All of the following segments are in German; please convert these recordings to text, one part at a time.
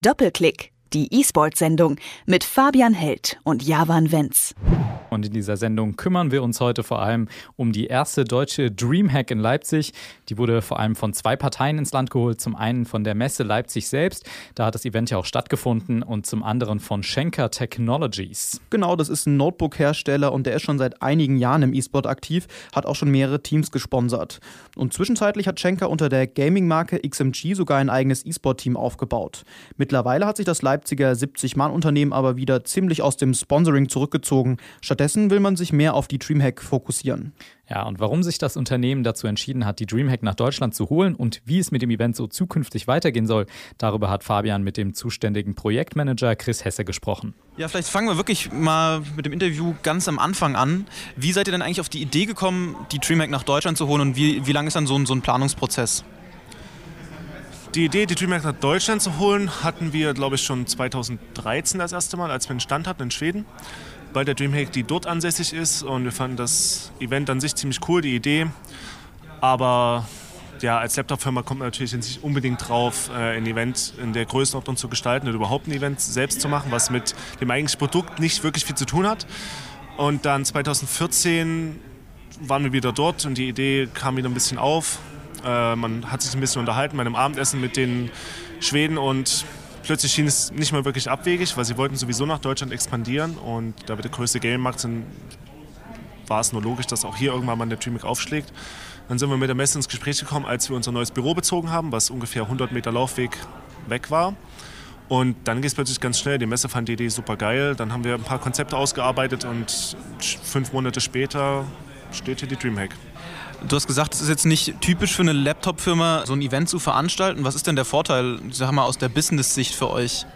Doppelklick, die E-Sport-Sendung mit Fabian Held und Javan Wenz. Und in dieser Sendung kümmern wir uns heute vor allem um die erste deutsche Dreamhack in Leipzig. Die wurde vor allem von zwei Parteien ins Land geholt. Zum einen von der Messe Leipzig selbst, da hat das Event ja auch stattgefunden, und zum anderen von Schenker Technologies. Genau, das ist ein Notebook-Hersteller und der ist schon seit einigen Jahren im E-Sport aktiv, hat auch schon mehrere Teams gesponsert. Und zwischenzeitlich hat Schenker unter der Gaming-Marke XMG sogar ein eigenes E-Sport-Team aufgebaut. Mittlerweile hat sich das Leipziger 70-Mann-Unternehmen aber wieder ziemlich aus dem Sponsoring zurückgezogen. Stattdessen will man sich mehr auf die Dreamhack fokussieren. Ja, und warum sich das Unternehmen dazu entschieden hat, die Dreamhack nach Deutschland zu holen und wie es mit dem Event so zukünftig weitergehen soll, darüber hat Fabian mit dem zuständigen Projektmanager Chris Hesse gesprochen. Ja, vielleicht fangen wir wirklich mal mit dem Interview ganz am Anfang an. Wie seid ihr denn eigentlich auf die Idee gekommen, die Dreamhack nach Deutschland zu holen und wie, wie lange ist dann so ein, so ein Planungsprozess? Die Idee, die DreamHack nach Deutschland zu holen, hatten wir, glaube ich, schon 2013 das erste Mal, als wir einen Stand hatten in Schweden, bei der DreamHack, die dort ansässig ist. Und wir fanden das Event an sich ziemlich cool, die Idee. Aber ja, als Laptop-Firma kommt man natürlich nicht unbedingt drauf, äh, ein Event in der Größenordnung zu gestalten oder überhaupt ein Event selbst zu machen, was mit dem eigentlichen Produkt nicht wirklich viel zu tun hat. Und dann 2014 waren wir wieder dort und die Idee kam wieder ein bisschen auf. Äh, man hat sich ein bisschen unterhalten bei einem Abendessen mit den Schweden und plötzlich schien es nicht mehr wirklich abwegig, weil sie wollten sowieso nach Deutschland expandieren und da wir der größte Game-Markt sind, war es nur logisch, dass auch hier irgendwann mal eine Dreamhack aufschlägt. Dann sind wir mit der Messe ins Gespräch gekommen, als wir unser neues Büro bezogen haben, was ungefähr 100 Meter Laufweg weg war. Und dann geht es plötzlich ganz schnell. Die Messe fand die Idee super geil. Dann haben wir ein paar Konzepte ausgearbeitet und fünf Monate später steht hier die Dreamhack. Du hast gesagt, es ist jetzt nicht typisch für eine Laptop-Firma, so ein Event zu veranstalten. Was ist denn der Vorteil, sag mal, aus der Business-Sicht für euch?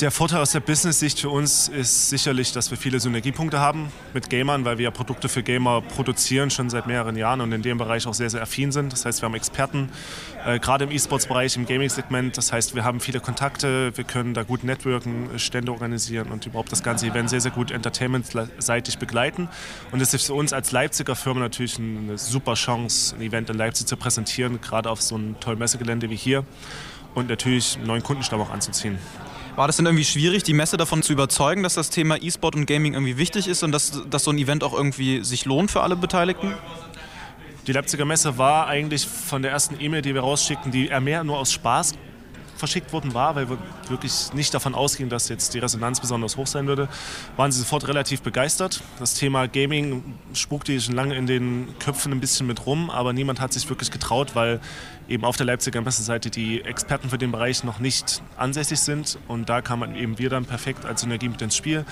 Der Vorteil aus der Business-Sicht für uns ist sicherlich, dass wir viele Synergiepunkte haben mit Gamern, weil wir ja Produkte für Gamer produzieren, schon seit mehreren Jahren und in dem Bereich auch sehr, sehr affin sind. Das heißt, wir haben Experten, äh, gerade im E-Sports-Bereich, im Gaming-Segment. Das heißt, wir haben viele Kontakte, wir können da gut networken, Stände organisieren und überhaupt das ganze Event sehr, sehr gut entertainment-seitig begleiten. Und es ist für uns als Leipziger Firma natürlich eine super Chance, ein Event in Leipzig zu präsentieren, gerade auf so einem tollen Messegelände wie hier und natürlich einen neuen Kundenstamm auch anzuziehen. War das denn irgendwie schwierig, die Messe davon zu überzeugen, dass das Thema E-Sport und Gaming irgendwie wichtig ist und dass, dass so ein Event auch irgendwie sich lohnt für alle Beteiligten? Die Leipziger Messe war eigentlich von der ersten E-Mail, die wir rausschickten, die mehr nur aus Spaß verschickt worden war, weil wir wirklich nicht davon ausgingen, dass jetzt die Resonanz besonders hoch sein würde, waren sie sofort relativ begeistert. Das Thema Gaming spukte schon lange in den Köpfen ein bisschen mit rum, aber niemand hat sich wirklich getraut, weil eben auf der Leipziger Messeseite die Experten für den Bereich noch nicht ansässig sind und da kamen eben wir dann perfekt als Synergie mit ins Spiel.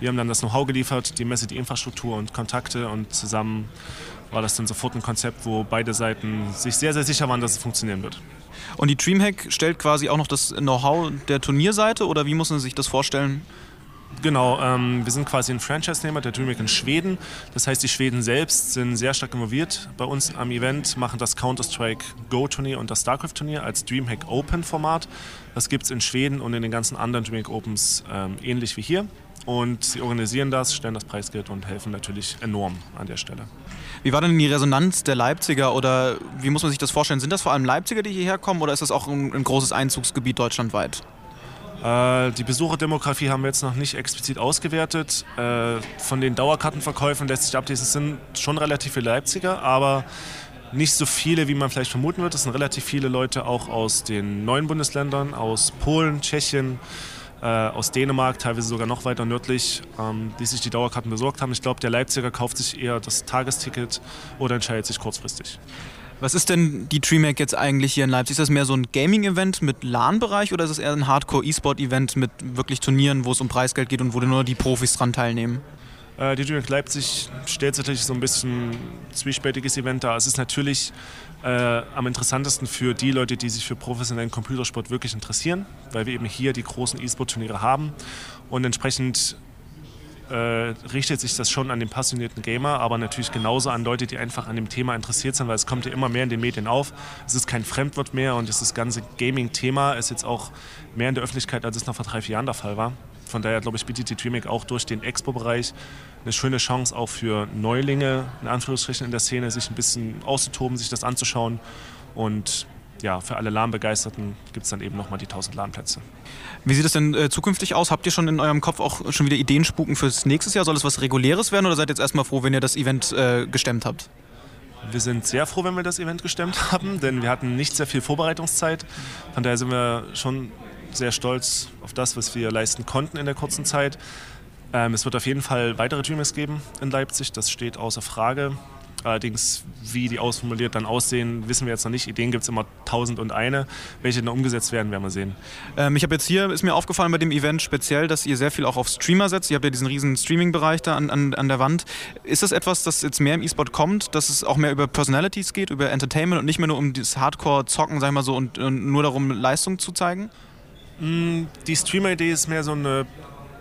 Wir haben dann das Know-how geliefert, die Messe, die Infrastruktur und Kontakte und zusammen war das dann sofort ein Konzept, wo beide Seiten sich sehr, sehr sicher waren, dass es funktionieren wird. Und die Dreamhack stellt quasi auch noch das Know-how der Turnierseite oder wie muss man sich das vorstellen? Genau, ähm, wir sind quasi ein Franchise-Nehmer der Dreamhack in Schweden. Das heißt, die Schweden selbst sind sehr stark involviert bei uns am Event, machen das Counter-Strike Go-Turnier und das StarCraft-Turnier als Dreamhack Open-Format. Das gibt es in Schweden und in den ganzen anderen Dreamhack Opens ähm, ähnlich wie hier. Und sie organisieren das, stellen das Preisgeld und helfen natürlich enorm an der Stelle. Wie war denn die Resonanz der Leipziger oder wie muss man sich das vorstellen? Sind das vor allem Leipziger, die hierher kommen oder ist das auch ein, ein großes Einzugsgebiet deutschlandweit? Äh, die Besucherdemografie haben wir jetzt noch nicht explizit ausgewertet. Äh, von den Dauerkartenverkäufen lässt sich ablesen, es sind schon relativ viele Leipziger, aber nicht so viele, wie man vielleicht vermuten wird. Es sind relativ viele Leute auch aus den neuen Bundesländern, aus Polen, Tschechien, aus Dänemark, teilweise sogar noch weiter nördlich, ähm, die sich die Dauerkarten besorgt haben. Ich glaube, der Leipziger kauft sich eher das Tagesticket oder entscheidet sich kurzfristig. Was ist denn die DreamHack jetzt eigentlich hier in Leipzig? Ist das mehr so ein Gaming-Event mit LAN-Bereich oder ist es eher ein Hardcore-E-Sport-Event mit wirklich Turnieren, wo es um Preisgeld geht und wo nur die Profis dran teilnehmen? Äh, die DreamHack Leipzig stellt sich natürlich so ein bisschen zwiespältiges Event dar. Es ist natürlich äh, am interessantesten für die Leute, die sich für professionellen Computersport wirklich interessieren, weil wir eben hier die großen E-Sport-Turniere haben und entsprechend äh, richtet sich das schon an den passionierten Gamer, aber natürlich genauso an Leute, die einfach an dem Thema interessiert sind, weil es kommt ja immer mehr in den Medien auf. Es ist kein Fremdwort mehr und das ganze Gaming-Thema ist jetzt auch mehr in der Öffentlichkeit, als es noch vor drei, vier Jahren der Fall war. Von daher, glaube ich, bietet die Dreamhack auch durch den Expo-Bereich eine schöne Chance auch für Neulinge, in Anführungsstrichen in der Szene, sich ein bisschen auszutoben, sich das anzuschauen und ja, für alle LAN-Begeisterten gibt es dann eben nochmal die 1000 LAN-Plätze. Wie sieht es denn äh, zukünftig aus? Habt ihr schon in eurem Kopf auch schon wieder Ideen spuken fürs nächste Jahr? Soll es was Reguläres werden oder seid ihr jetzt erstmal froh, wenn ihr das Event äh, gestemmt habt? Wir sind sehr froh, wenn wir das Event gestemmt haben, denn wir hatten nicht sehr viel Vorbereitungszeit. Von daher sind wir schon sehr stolz auf das, was wir leisten konnten in der kurzen Zeit. Ähm, es wird auf jeden Fall weitere Dreamers geben in Leipzig, das steht außer Frage. Allerdings, wie die ausformuliert dann aussehen, wissen wir jetzt noch nicht. Ideen gibt es immer tausend und eine. Welche dann umgesetzt werden, werden wir sehen. Ähm, ich habe jetzt hier, ist mir aufgefallen bei dem Event speziell, dass ihr sehr viel auch auf Streamer setzt. Ihr habt ja diesen riesen Streaming-Bereich da an, an, an der Wand. Ist das etwas, das jetzt mehr im E-Sport kommt, dass es auch mehr über Personalities geht, über Entertainment und nicht mehr nur um das Hardcore-Zocken, sag ich mal so, und, und nur darum, Leistung zu zeigen? Mm, die Streamer-Idee ist mehr so ein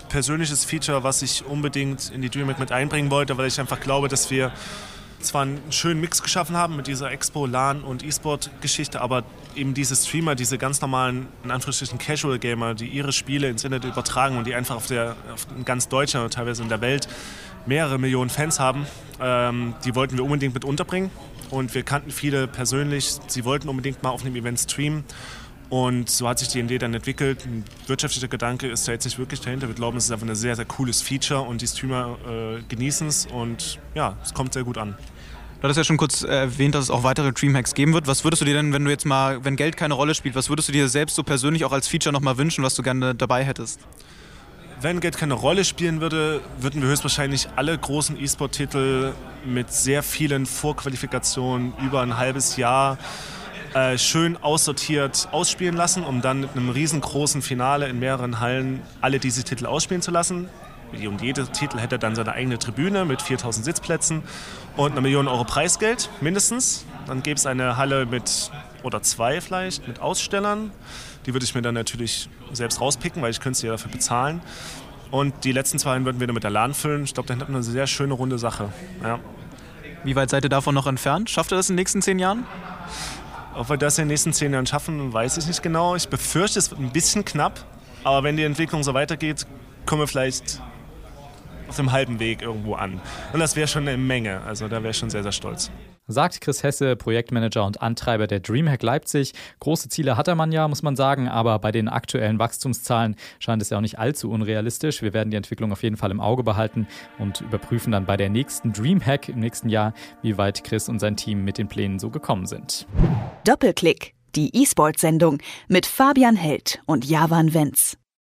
persönliches Feature, was ich unbedingt in die DreamHack mit einbringen wollte, weil ich einfach glaube, dass wir zwar einen schönen Mix geschaffen haben mit dieser Expo, LAN und E-Sport-Geschichte, aber eben diese Streamer, diese ganz normalen, in Anführungsstrichen Casual-Gamer, die ihre Spiele ins Internet übertragen und die einfach auf, der, auf ganz Deutschland und teilweise in der Welt mehrere Millionen Fans haben, ähm, die wollten wir unbedingt mit unterbringen. Und wir kannten viele persönlich, sie wollten unbedingt mal auf einem Event streamen. Und so hat sich die Idee dann entwickelt. Ein wirtschaftlicher Gedanke ist da jetzt nicht wirklich dahinter. Wir glauben, es ist einfach ein sehr, sehr cooles Feature und die Streamer äh, genießen es und ja, es kommt sehr gut an. Du hattest ja schon kurz erwähnt, dass es auch weitere Dreamhacks geben wird. Was würdest du dir denn, wenn du jetzt mal, wenn Geld keine Rolle spielt, was würdest du dir selbst so persönlich auch als Feature nochmal wünschen, was du gerne dabei hättest? Wenn Geld keine Rolle spielen würde, würden wir höchstwahrscheinlich alle großen E-Sport-Titel mit sehr vielen Vorqualifikationen über ein halbes Jahr äh, schön aussortiert ausspielen lassen, um dann mit einem riesengroßen Finale in mehreren Hallen alle diese Titel ausspielen zu lassen. Und jeder Titel hätte dann seine eigene Tribüne mit 4000 Sitzplätzen und einer Million Euro Preisgeld mindestens. Dann gäbe es eine Halle mit, oder zwei vielleicht, mit Ausstellern. Die würde ich mir dann natürlich selbst rauspicken, weil ich könnte sie ja dafür bezahlen. Und die letzten zwei würden wir dann mit der LAN füllen. Ich glaube, dann hätten wir eine sehr schöne runde Sache. Ja. Wie weit seid ihr davon noch entfernt? Schafft ihr das in den nächsten zehn Jahren? Ob wir das in den nächsten zehn Jahren schaffen, weiß ich nicht genau. Ich befürchte, es wird ein bisschen knapp. Aber wenn die Entwicklung so weitergeht, kommen wir vielleicht auf dem halben Weg irgendwo an. Und das wäre schon eine Menge. Also da wäre ich schon sehr, sehr stolz. Sagt Chris Hesse, Projektmanager und Antreiber der Dreamhack Leipzig. Große Ziele hat er man ja, muss man sagen, aber bei den aktuellen Wachstumszahlen scheint es ja auch nicht allzu unrealistisch. Wir werden die Entwicklung auf jeden Fall im Auge behalten und überprüfen dann bei der nächsten Dreamhack im nächsten Jahr, wie weit Chris und sein Team mit den Plänen so gekommen sind. Doppelklick, die E-Sport-Sendung mit Fabian Held und Javan Wenz.